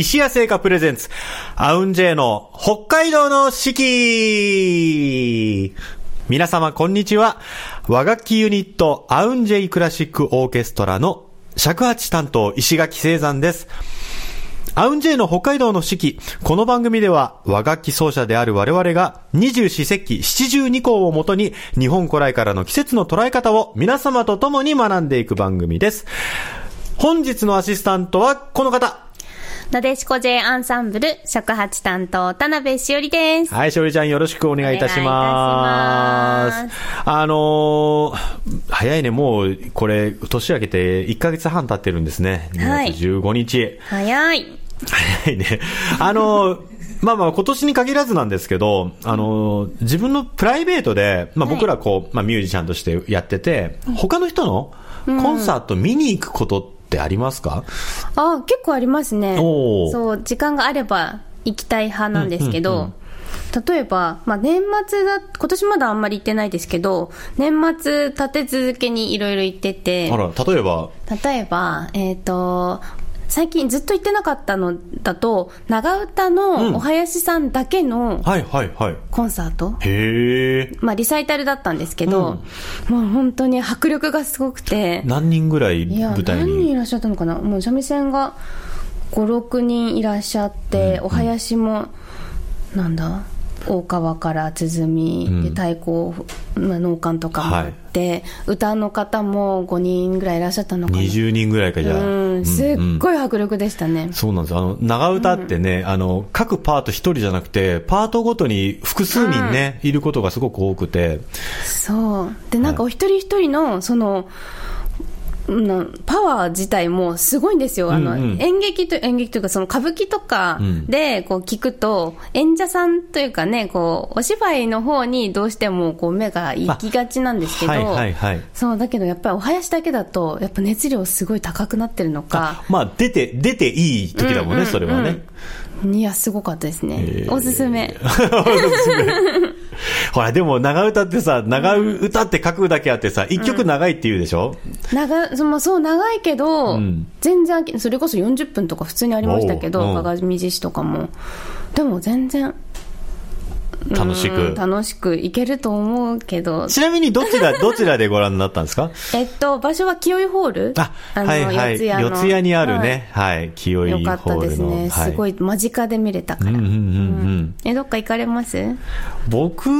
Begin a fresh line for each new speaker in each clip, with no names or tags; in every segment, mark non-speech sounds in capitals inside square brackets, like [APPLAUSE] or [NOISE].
石屋製菓プレゼンツ、アウンジェイの北海道の四季皆様こんにちは。和楽器ユニット、アウンジェイクラシックオーケストラの尺八担当、石垣聖山です。アウンジェイの北海道の四季。この番組では和楽器奏者である我々が二十四節気七十二項をもとに日本古来からの季節の捉え方を皆様と共に学んでいく番組です。本日のアシスタントはこの方。
なでしこ J アンサンブル尺八担当田辺しおりです。
はい、しおりちゃんよろしくお願いいたします。あのー、早いね、もう、これ、年明けて1ヶ月半経ってるんですね。
はい
2月15日。
早い。
早いね。あのー、まあまあ今年に限らずなんですけど、あのー、自分のプライベートで、まあ僕らこう、まあミュージシャンとしてやってて、他の人のコンサート見に行くことってありますか、
あ、結構ありますね。そう、時間があれば行きたい派なんですけど、
うんうんうん。
例えば、まあ年末だ、今年まだあんまり行ってないですけど、年末立て続けにいろいろ行ってて
あ、ら、例えば、
例えば、えっ、と、最近ずっと行ってなかったのだと、長唄
うん。
のお囃子さんだけの。コンサート、
へえ。
まあリサイタルだったんですけど、もう本当に迫力がすごくて、
何人ぐらい舞台に？
何人いらっしゃったのかな？もう三味線が5、6人いらっしゃって、お囃子も、なんだ？大川から鼓、
うん
で太鼓、まあ、農館とかもあって、歌の方も5人ぐらいいらっしゃったのかな
20人ぐらいかじゃあ。
うん、すっ
うん
ごい迫力でしたね。
そうなんです。あの、長唄ってね、あの、各パート一人じゃなくて、パートごとに複数人ね、いることがすごく多くて、
そう。で、なんかお一人一人の、その、なパワー自体もすごいんですよ。あの、
うんうん
演劇と、演劇というか、その歌舞伎とか
うん
で、こう聞くと、演者さんというかね、こう、お芝居の方にどうしてもこう目が行きがちなんですけど、
はいはいはい。
そう、だけどやっぱりお囃子だけだと、やっぱ熱量すごい高くなってるのか、
まあ、出て、出ていい時だもんね、それはね。
いや、すごかったですね。
えー
おすすめ。[LAUGHS]
ほら、でも長唄ってさ、長唄って書くだけあってさ、一曲長いって言うでしょ、
長そのそう長いけど、
うん。
全然それこそ40分とか普通にありましたけど
う。ん。
鏡獅子とかも。でも全然
楽しく。
うん。楽しくいけると思うけど。
ちなみにどちら、[LAUGHS] どちらでご覧になったんですか？
えっと場所は清井ホール。
あ、
の
はいはい。
四谷の。
四谷にあるね、はい、清井ホ
はいよかった
ールの。
ですね、
はい。
すごい間近で見れたから、
うんうんうんうん。
えどっか行かれます？
僕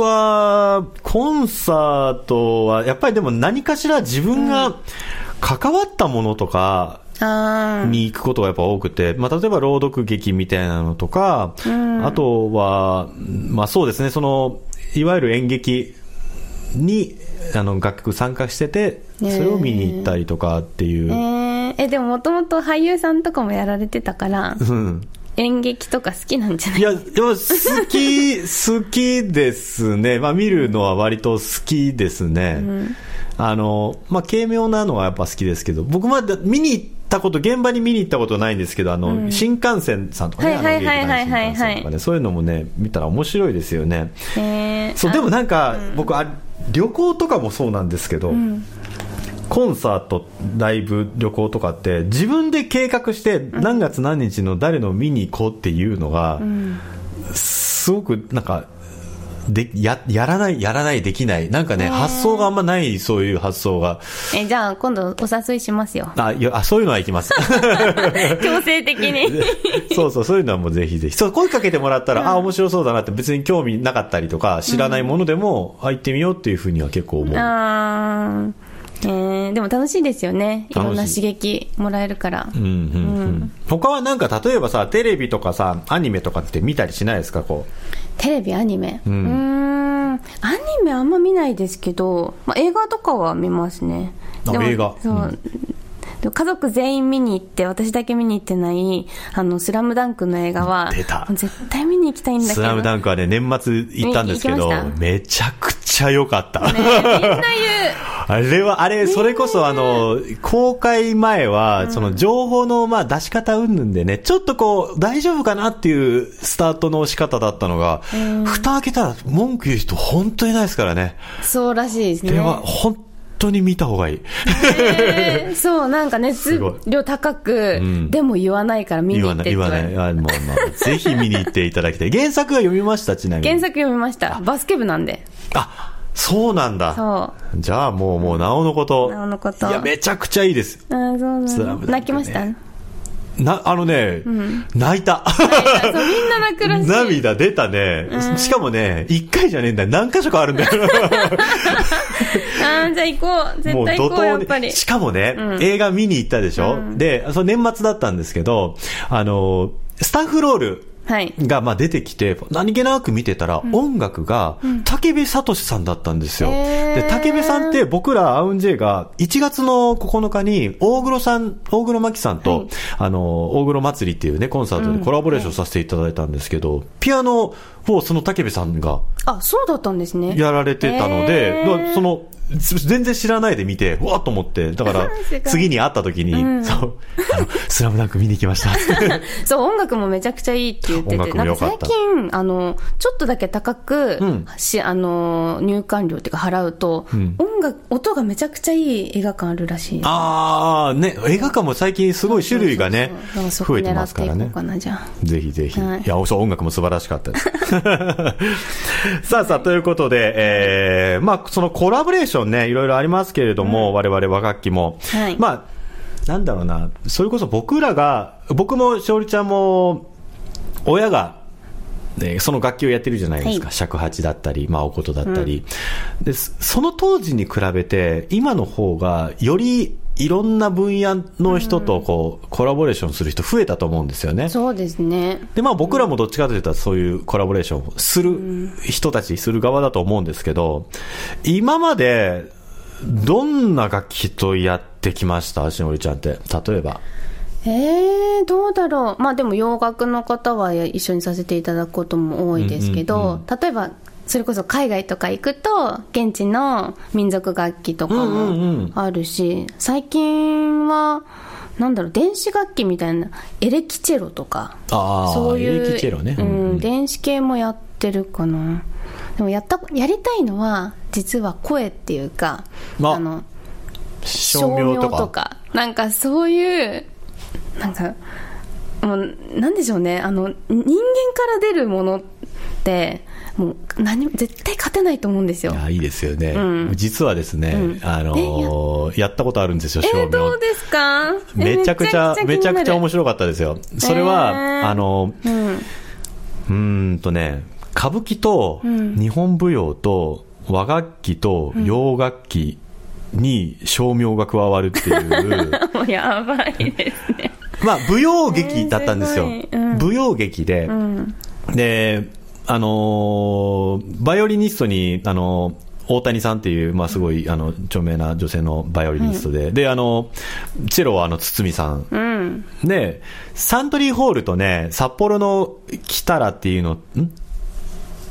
は、コンサートは、やっぱりでも何かしら自分が関わったものとか
あー
に行くことがやっぱ多くて、まあ、例えば朗読劇みたいなのとか、あとは、まあそうですね、その、いわゆる演劇に、あの、楽曲参加してて、それを見に行ったりとかっていう。
えー。えでももともと俳優さんとかもやられてたから
うん。
演劇とか好きなんじゃない？
いや、でも好き、[LAUGHS] 好きですね。まあ見るのは割と好きですね。あの、まあ軽妙なのはやっぱ好きですけど、僕まだ見に行ったこと、現場に見に行ったことないんですけど、あの、新幹線さんとかね、
はいはいはい
あの
はい。はい
劇団新幹線とかね、そういうのもね、見たら面白いですよね。
えー。
そう、でもなんか、僕あ、旅行とかもそうなんですけど、コンサート、ライブ、旅行とかって、自分で計画して、何月何日の誰の見に行こうっていうのが、すごくなんか、で、や、やらない、やらない、できない。なんかね、発想があんまない、そういう発想が。
えじゃあ今度お誘いしますよ
あ、いや、あ、そういうのは行きます。[LAUGHS]
強制的に
そうそう、そういうのはもうぜひぜひ。そう、声かけてもらったら、あ、面白そうだなって別に興味なかったりとか、知らないものでも、あ、行ってみようっていうふうには結構思う。
あーえーでも楽しいですよねいろんな刺激もらえるから
うんうんうん。他はなんか、例えばさ、テレビとかさ、アニメとかって見たりしないですか、こ
テレビアニメ。うーん。アニメあんま見ないですけど、まあ、映画とかは見ますね。でも
あ映画。
そう、
うん
家族全員見に行って私だけ見に行ってない「あのスラムダンクの映画は
出た
絶対見に行きたいん
う。
だけど
スラムダンクはね、年末行ったんですけどめちゃくちゃ良かった。
ねみんな言う
あれは、あれ、それこそあの、公開前は、その情報の、まあ、出し方云々でね、ちょっとこう、大丈夫かなっていうスタートの仕方だったのが、蓋開けたら文句言う人本当にないですからね。
そうらしいですね
では、本当に見た方がいい。
えー [LAUGHS] そう、なんか熱量高く、
ん
でも言わないから見に
言わない、
行ってって
言わない。あもうまあ、ぜひ見に行っていただきたい。原作は読みました、ちなみに。
原作読みました。バスケ部なんで。
あ、そうなんだ。
そ
じゃあもう、もう、なおのこと。
なおのこと
いや、めちゃくちゃいいです。
う。あそうなの
スラムダンクね
泣きました
な、あのね、泣いた。
みんな泣くらしい。
涙出たね。しかもね、一回じゃねえんだよ。何箇所かあるんだよ。[LAUGHS]
あーじゃあ行こう。絶対行こう、やっぱり。
にしかもね、映画見に行ったでしょ、で、その年末だったんですけど、あの、スタッフロール
はい。
がまあ出てきて、何気なく見てたら、音楽が武部聡さんだったんですよ。で、武部さんって僕らアウンジェイが1月の9日に大黒さん、大黒摩季さんと、
はい。
あの、大黒祭りっていうね、コンサートでコラボレーションさせていただいたんですけど、ピアノをその武部さんが
あ、そうだったんですね。
やられてたので、その、全然知らないで見て、うわっと思って、だから [LAUGHS] 次に会った時に、そう、あの、スラムダンク見に行きました。[LAUGHS]
そう、音楽もめちゃくちゃいいって言って
音
て、なんか最近、あの、ちょっとだけ高く、
うん
し、あの、入館料っていうか払うと、
ん
音楽、音がめちゃくちゃいい映画館あるらしい。
あー、ね、映画館も最近すごい種類がね増えて
狙
ますからね。ぜひぜひ。
はい
い、や、そう、音楽も素晴らしかったです。[LAUGHS] さあさあ、ということで、えー、まあ、そのコラボレーションね、いろいろありますけれども、我々和楽器も。
はい
まあ、なんだろうな、それこそ僕らが、僕も勝織ちゃんも、親が、ね、その楽器をやってるじゃないですか。
はい
尺八だったり、まあ、お琴だったり、で。その当時に比べて、今の方が、よりいろんな分野の人とこう、コラボレーションする人増えたと思うんですよね。
そうですね。
で、まあ僕らもどっちかというとそういうコラボレーションをする人たち、する側だと思うんですけど、今まで、どんな楽器とやってきました？しのりちゃんって。例えば。
えー、どうだろう。まあでも洋楽の方は一緒にさせていただくことも多いですけど、
うんうん
例えば、それこそ海外とか行くと、現地の民族楽器とか
うんうんうん
もあるし、最近は、なんだろう、電子楽器みたいな、エレキチェロとか、そういう、
ね。
う
うん
電子系もやってるかな。でもやった、やりたいのは、実は声っていうか、
あ
あの、
照明とか。
なんかそういうなんかもうなんでしょうねあの人間から出るものってもう何も絶対勝てないと思うんですよ。
いや、いいですよね。
うん。
実はですね、
うん。
あのーや。ったことあるんですよ、照
えー、
明。
どうですか？え
めちゃくちゃ、めちゃくちゃ面
白
白かったですよ。それは、
えー。
あの、
い、うん、
うーんとね、歌舞伎と日本舞踊と和楽器と洋楽器に照明が加わるっていう、
も [LAUGHS] うやばいですね。
まあ舞踊劇だったんですよ。
えーすうん。
舞踊劇で。
う、ん。
で、あのーバイオリニストに、あのー大谷さんっていう、まあ、すごい、あの、著名な女性のバイオリニストで、で、あの、チェロはあの、堤さん。
うん。
で、サントリーホールとね、札幌の来たらっていうの、ん？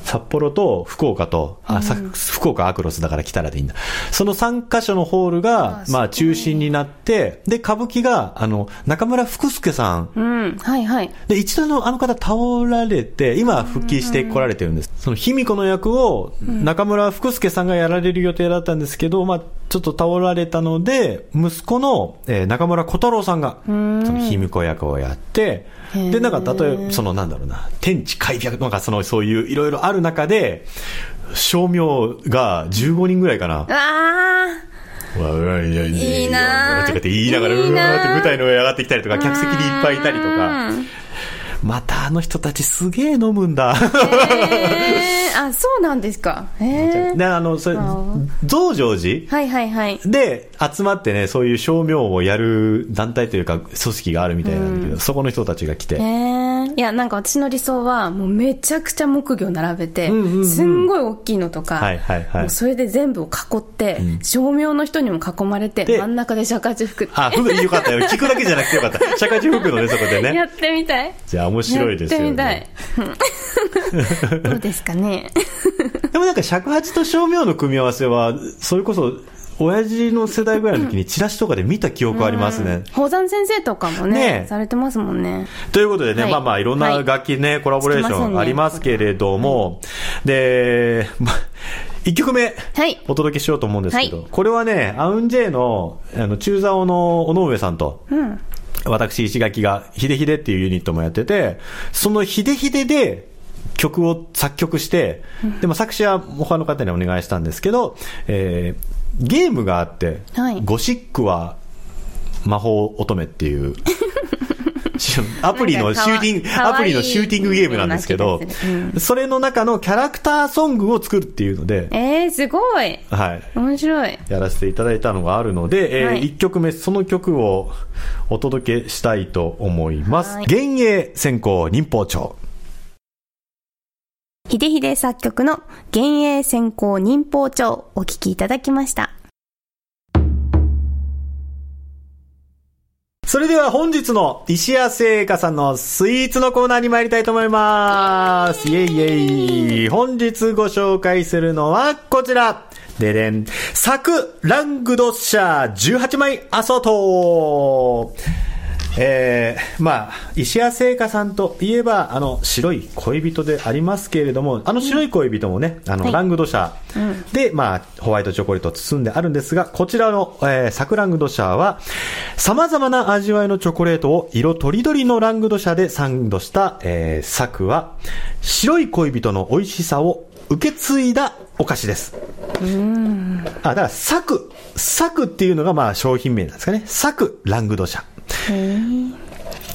札幌と福岡と、あ、さ福岡アクロスだから来たらでいいんだ。その3カ所のホールが
あ、
まあ中心になって、で、歌舞伎が、あの、中村福助さん、
うん。はいはい。
で、一度のあの方倒られて、今復帰して来られてるんです。その卑弥呼の役を中村福助さんがやられる予定だったんですけど、まあちょっと倒られたので、息子の、えー中村小太郎さんが、その卑弥呼役をやって、で、なんか例えば、そのなんだろうな、天地開闢なんかそのそういういろいろある中で、照明が15人ぐらいかな。
あ
うわうわいやいや
いいなぁ
とかって言いながら、
う
わーって舞台の上上がってきたりとか、客席にいっぱいいたりとか。
うん
またあの人たちすげえ飲むんだ。
えー、あそうなんですか。へえ
で、あの、それ
あ、
増上寺？
はいはいはい。
で集まってね、そういう照明をやる団体というか組織があるみたいなんだけど、そこの人たちが来て。
えー、いやなんか私の理想はもうめちゃくちゃ木魚並べて、
うんうんうん
すんごい大きいのとか、
はいはいはい
もうそれで全部を囲って、照明の人にも囲まれて
で
真ん中で釈迦中服
あ、服よかったよ。聞くだけじゃなくてよかった。社会人服のね、そこで
や
ね。
ってみたい
じゃあ面白いですよ
やってみたい
ね。
う [LAUGHS] んどうですかね
でもなんか尺八と照明の組み合わせは、それこそ、親父の世代ぐらいの時にチラシとかで見た記憶ありますね。
宝山先生とかもね
ねえ。
されてますもんね。
ということでね、
はい。
まあまあいろんな楽器ね、コラボレーションありますけれども、で、ま1曲目、
はい。
お届けしようと思うんですけど、
は
これはね、アウンジェイの、あの、中座の尾上さんと、
うん。
私、石垣が、ヒデヒデっていうユニットもやってて、そのヒデヒデで曲を作曲して、でも作詞は他の方にお願いしたんですけど、えーゲームがあって、
はい
ゴシックは魔法乙女っていう、し [LAUGHS] アプリのシューティング、アプリのシューティングゲームなんですけどそれの中のキャラクターソングを作るっていうので、
えー、すごい。
はい。
面白い。
やらせていただいたのがあるので、えー
はい
1曲目、その曲をお届けしたいと思います。
はい
幻影先行忍法帳。
ひでひで作曲の幻影先行忍法帳お聴きいただきました。
それでは本日の石谷製菓さんのスイーツのコーナーに参りたいと思います。イェイイェイ。本日ご紹介するのはこちら。ででん。サクラングドッシャー18枚アソート。えー、まあ、石谷製菓さんといえば、あの、白い恋人でありますけれども、あの白い恋人もね、あの、
はい
ラングドシャーで、まあ、ホワイトチョコレートを包んであるんですが、こちらの、えー、サクラングドシャーは、様々な味わいのチョコレートを色とりどりのラングドシャでサンドした、えー、サクは、白い恋人の美味しさを受け継いだお菓子です。あ、だから、サク、サクっていうのがまあ商品名なんですかね。サクラングドシャ。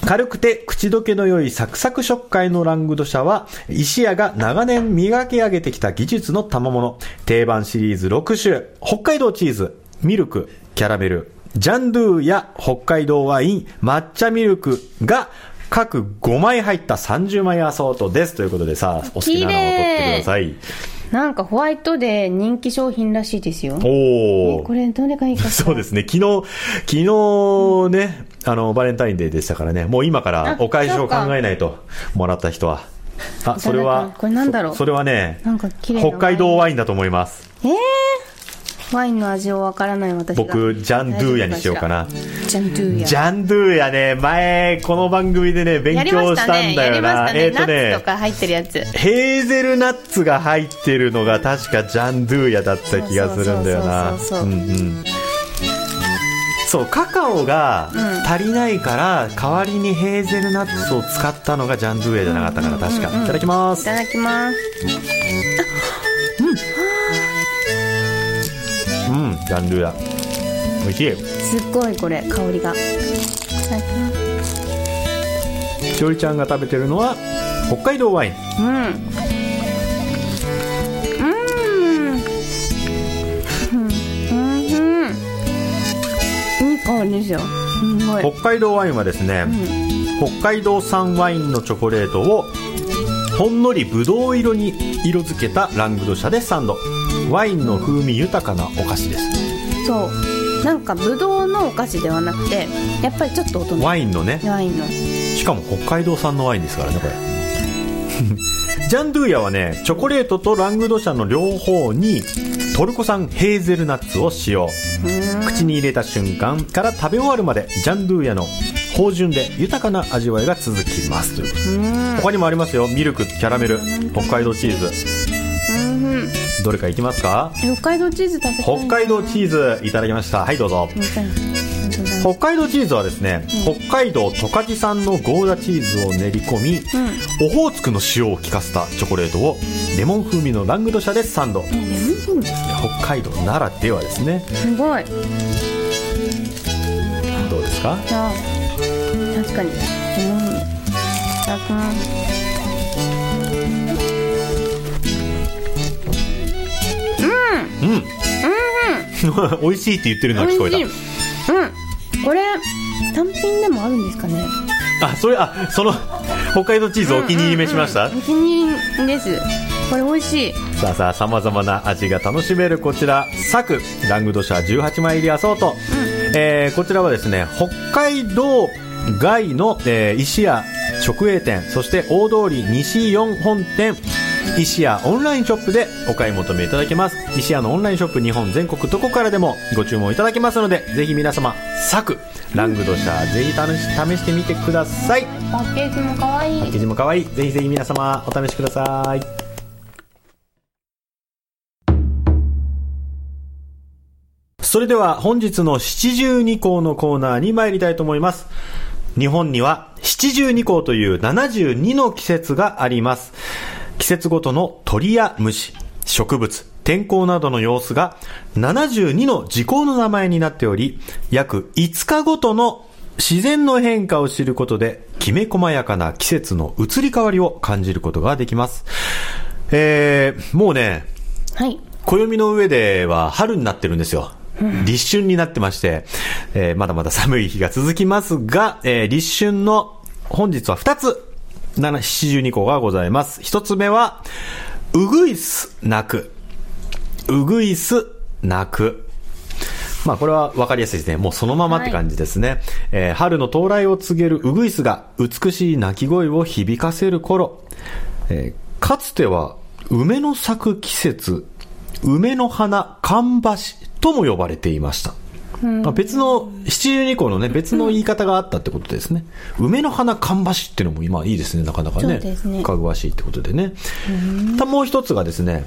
軽くて口どけの良いサクサク食感のラングドシャは、石屋が長年磨き上げてきた技術の賜物。定番シリーズ6種、北海道チーズ、ミルク、キャラメル、ジャンドゥや北海道ワイン、抹茶ミルクが、各5枚入った30枚アソートです。ということでさ、お好きなのを取ってください。
なんかホワイトで人気商品らしいですよ。
おー。
えこれどれがいいか
そうですね。昨日、昨日ね、あの、バレンタインデーでしたからね、もう今から
あ
お返しを考えないと、もらった人は。あ、それは、
これなんだろう
そそれはね、北海道ワインだと思います。
えー、ワインの味をわからない私が。
僕、ジャンドゥーヤにしようかな。
ジャンドゥーヤ。
ジャンドゥーヤね、前、この番組でね、勉強した。んだよな。
やりましたね。
えっと
ナッツ
ね
と、か入ってるやつ。
ヘーゼルナッツが入ってるのが確かジャンドゥーヤだった気がするんだよな。
そうそうそうそう
うんうんそう、カカオが足りないから、代わりにヘーゼルナッツを使ったのがジャンドゥーヤじゃなかったから、確か。いただきます。
いただきます。
うん、ジャンドゥーヤ。美味しい。
すっごいこれ、香りが。いただきます。
しおりちゃんが食べてるのは、北海道ワイン。
うん。うん。うん。いい香りですよ。すごい。
北海道ワインはですね、北海道産ワインのチョコレートをほんのりぶどう色に色付けたラングドシャでサンドワインの風味豊かなお菓子です
そう。なんか、ぶどうのお菓子ではなくて、やっぱりちょっと大人。
ワインのね
ワインの。
しかも北海道産のワインですからねこれ [LAUGHS] ジャンドゥーヤはねチョコレートとラングドシャの両方にトルコ産ヘーゼルナッツを使用口に入れた瞬間から食べ終わるまでジャンドゥーヤの芳醇で豊かな味わいが続きます。他にもありますよ。ミルクキャラメル北海道チーズ。
うん。
どれかいきますか？
北海道チーズ。
北海道チーズいただきました。はいどうぞ。北海道チーズはですね、北海道十勝産のゴーダチーズを練り込み、オホーツクの塩を効かせたチョコレートをレモン風味のラングドシャでサンド。
え、レモン風味
北海道ならではですね
すごい。
どうですか？
あ確かに。レモン風味。いただきます。
うん美味しいって言ってるのが聞こえ
美味しい。うん。これ、単品でもあるんですかね？
たあそれあその北海道チーズお気に入り召しました、
お気に入りです。これ美味しい。
さあさあ、様々な味が楽しめるこちら、サク、ラングドシャ18枚入りアソート。えーこちらはですね、北海道外の、えー石屋直営店、そして大通り西4本店、石屋オンラインショップでお買い求めいただけます。石屋のオンラインショップ日本全国どこからでもご注文いただけますので、ぜひ皆様、サク、ラングドシャぜひ試し試してみてください。
パッケージも可愛い
パッケージも可愛い。ぜひぜひ皆様お試しください。それでは本日の七十二項のコーナーに参りたいと思います。日本には七十二項という72の季節があります。季節ごとの鳥や虫、植物、天候などの様子が72の時効の名前になっており、約5日ごとの自然の変化を知ることで、きめ細やかな季節の移り変わりを感じることができます。えー、もうね、
はい。
暦の上では春になってるんですよ。立春になってまして、えーまだまだ寒い日が続きますが、えー立春の本日は2つ、7 72個がございます。1つ目は、うぐいす鳴く。うぐいす鳴く。まあこれは分かりやすいですね。もうそのままって感じですね。えー春の到来を告げるウグイスが美しい鳴き声を響かせる頃、えーかつては梅の咲く季節、梅の花、かばしとも呼ばれていました。まあ別の、七十二項のね、別の言い方があったってことですね。梅の花、かばしっていうのも今いいですね、なかなかね。
ね
かぐわしいってことでね。たもう一つがですね、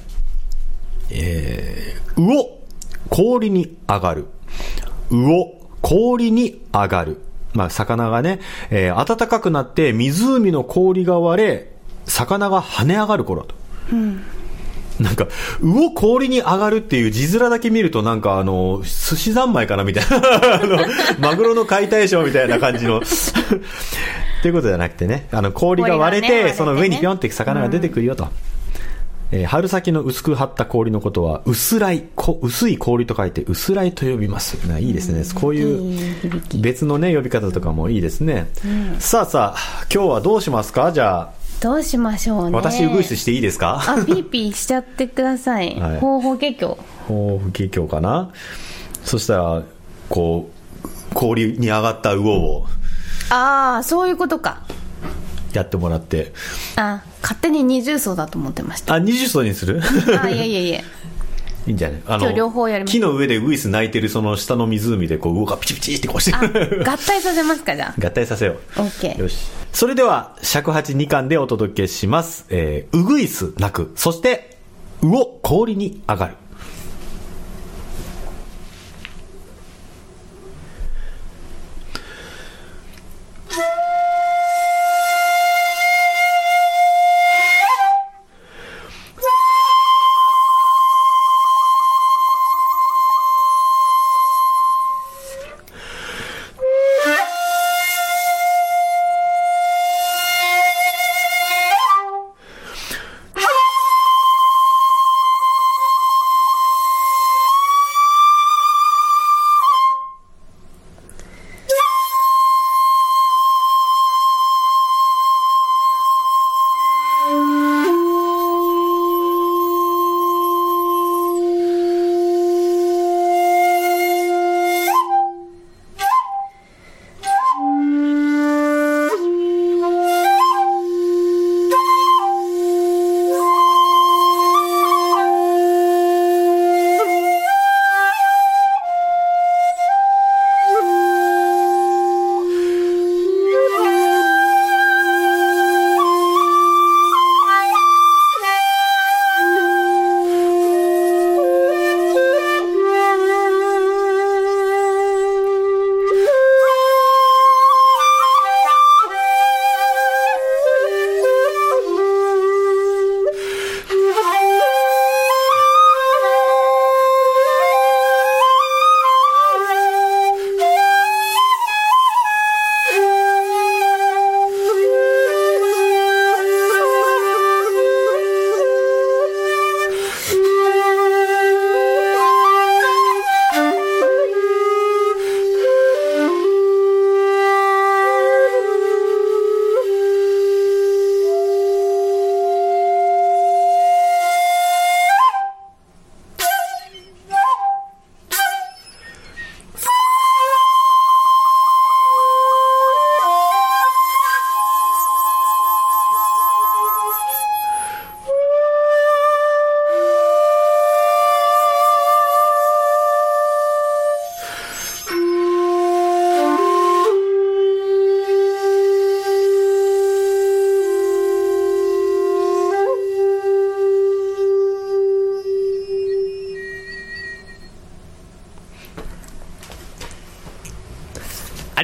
えー、魚、氷に上がる。魚、氷に上がる。まあ、魚がね、えー暖かくなって湖の氷が割れ、魚が跳ね上がる頃と。なんか、魚氷に上がるっていう字面だけ見るとなんかあの、寿司三昧かなみたいな。あの、マグロの解体ショーみたいな感じの。っていうことじゃなくてね、あの、氷が割れて、
氷がね割れてね
その上にピョンって魚が出てくるよと。えー春先の薄く張った氷のことは、薄らい、こ薄い氷と書いて、薄らいと呼びます。ないいですね。こう
い
う別のね、呼び方とかもいいですね。さあさあ、今日はどうしますか？じゃあ、
どうしましょうね。
私、うぐいすしていいですか？
あ、ピーピーしちゃってください。[LAUGHS]
はい
方法結局。
抱負景況かなそしたら、こう、氷に上がった魚を
ああ、そういうことか。
やってもらって、
あ、勝手に二重奏だと思ってました。
あ、20層にする？
あ、いやいやいや。
いいんじゃない？あ
今日両方やります
木の上でウグイス鳴いてるその下の湖でこう魚がピチピチってこうして
あ、合体させますか、じゃ
合体させよう。
あ。オッケー。
よし。それでは、尺八2巻でお届けします。えー、うぐいす鳴く。そして、魚氷に上がる。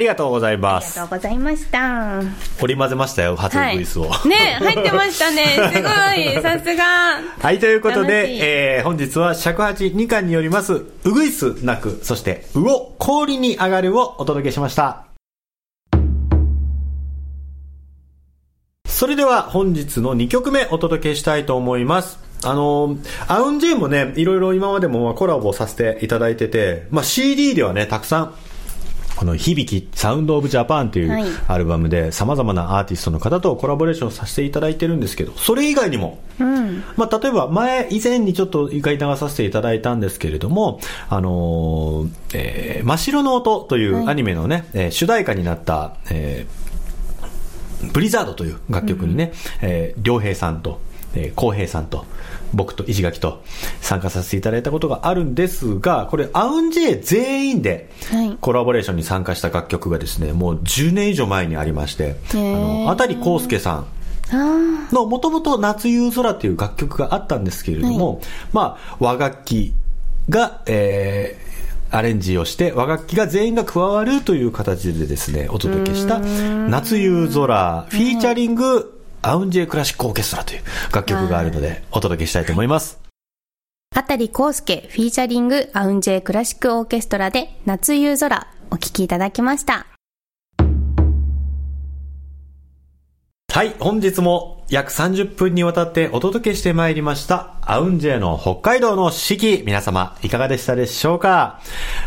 りがとうございま
あり
す。
がとうございました。
織り交ぜましたよ、初ウグイスを。
はい、ね入ってましたね。すごい、[LAUGHS] さすが。
はい、ということで、
い
えー、本日は尺八2巻によります、うぐいすなく、そして、うお、氷に上がるをお届けしました。それでは本日の2曲目お届けしたいと思います。あの、アウンジェイもね、いろいろ今までもまあコラボさせていただいてて、まあ CD ではね、たくさん、この響き、サウンドオブジャパンとい
はい。う
アルバムで様々なアーティストの方とコラボレーションさせていただいてるんですけど、それ以外にも、
うん。
まあ、例えば前、以前にちょっと一回流させていただいたんですけれども、あのーえー真っ白の音というアニメのね、えー主題歌になった、えーブリザードという楽曲にね、えー良平さんと、えー、浩平さんと、僕と石垣と参加させていただいたことがあるんですが、これ、アウンジェイ全員で
はい。
コラボレーションに参加した楽曲がですね、もう10年以上前にありまして、あの、あたり康介さん、
あ
の、もともと夏夕空っていう楽曲があったんですけれども、まあ、和楽器が、えーアレンジをして、和楽器が全員が加わるという形でですね、お届けした、夏夕空、フィーチャリング、 AUN J クラシックオーケストラという楽曲があるので、お届けしたいと思います。
あ。中孝介フィーチャリング AUN J クラシックオーケストラで夏夕空お聴きいただきました。
はい、本日も約30分にわたってお届けしてまいりました、アウンジェの北海道の四季、皆様いかがでしたでしょうか？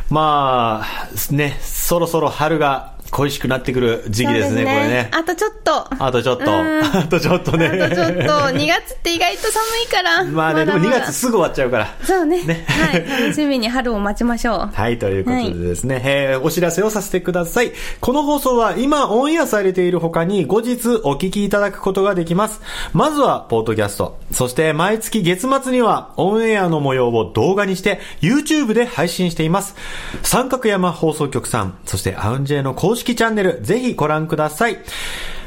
まあ、ね、そろそろ春が恋しくなってくる時期ですね、これね。
あとちょっと。
あとちょっと、
うん [LAUGHS]
あとちょっとね。
あとちょっと、2月って意外と寒いから。[LAUGHS]
まあね、でも2
だまだ
月すぐ終わっちゃうから。
そうね
ね
はい。楽しみに春を待ちましょう。[LAUGHS]
はい、ということでですね、えーお知らせをさせてください。この放送は今オンエアされている他に後日お聞きいただくことができます。まずは、ポートキャスト。そして、毎月月末にはオンエアの模様を動画にして、YouTube で配信しています。三角山放送局さん、そしてアウンジェイの公式チャンネル、ぜひご覧ください。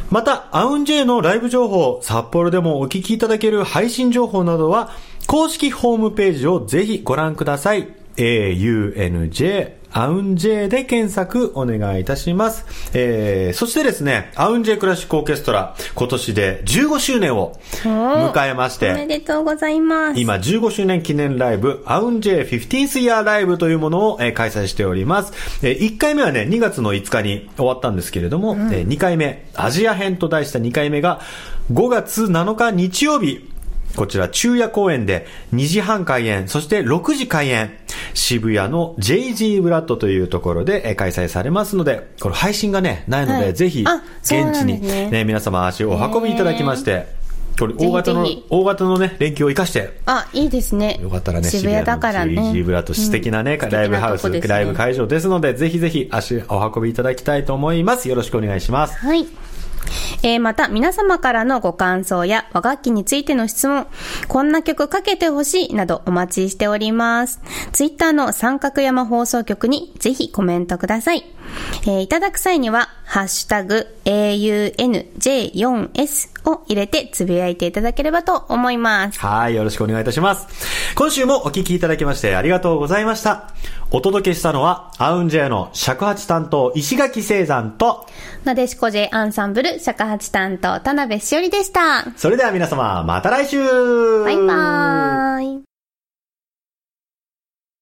また、アウンジェイのライブ情報、札幌でもお聞きいただける配信情報などは、公式ホームページをぜひご覧ください。AUNJ、アウンジェイで検索お願いいたします。えー、そしてですね、アウンジェイクラシックオーケストラ、今年で15周年を迎えまし
おめ
て、
でとうございます。
今15周年記念ライブ、アウンジェイ 15th Year ライブというものを、えー開催しております。えー1回目はね、2月の5日に終わったんですけれども、え2回目、アジア編と題した2回目が5月7日日曜日、こちら昼夜公演で2時半開演、そして6時開演、渋谷の JG ブラッドというところでえー開催されますので、これ配信がね、ないので、
はい
ぜひ現地に
ね
ね、皆様足をお運びいただきまして、これ大型の大型のね、連休を生かして、
あ、いいですね。
よかったらね、
渋谷だからね。
JG ブラッド素敵なね、
うん
ライブハウス、ライブ会場ですので、ぜひぜひ足お運びいただきたいと思います。よろしくお願いします。
はい。えーまた、皆様からのご感想や和楽器についての質問、こんな曲かけてほしいなどお待ちしております。ツイッターの三角山放送局にぜひコメントください。えーいただく際には、ハッシュタグ、AUNJ4S を入れてつぶやいていただければと思います。
はい、よろしくお願いいたします。今週もお聞きいただきましてありがとうございました。お届けしたのは、アウンジェイの尺八担当、石垣聖山と、
なでしこ J アンサンブル尺八担当田辺しおりでした。
それでは皆様、また来週
バイバーイ。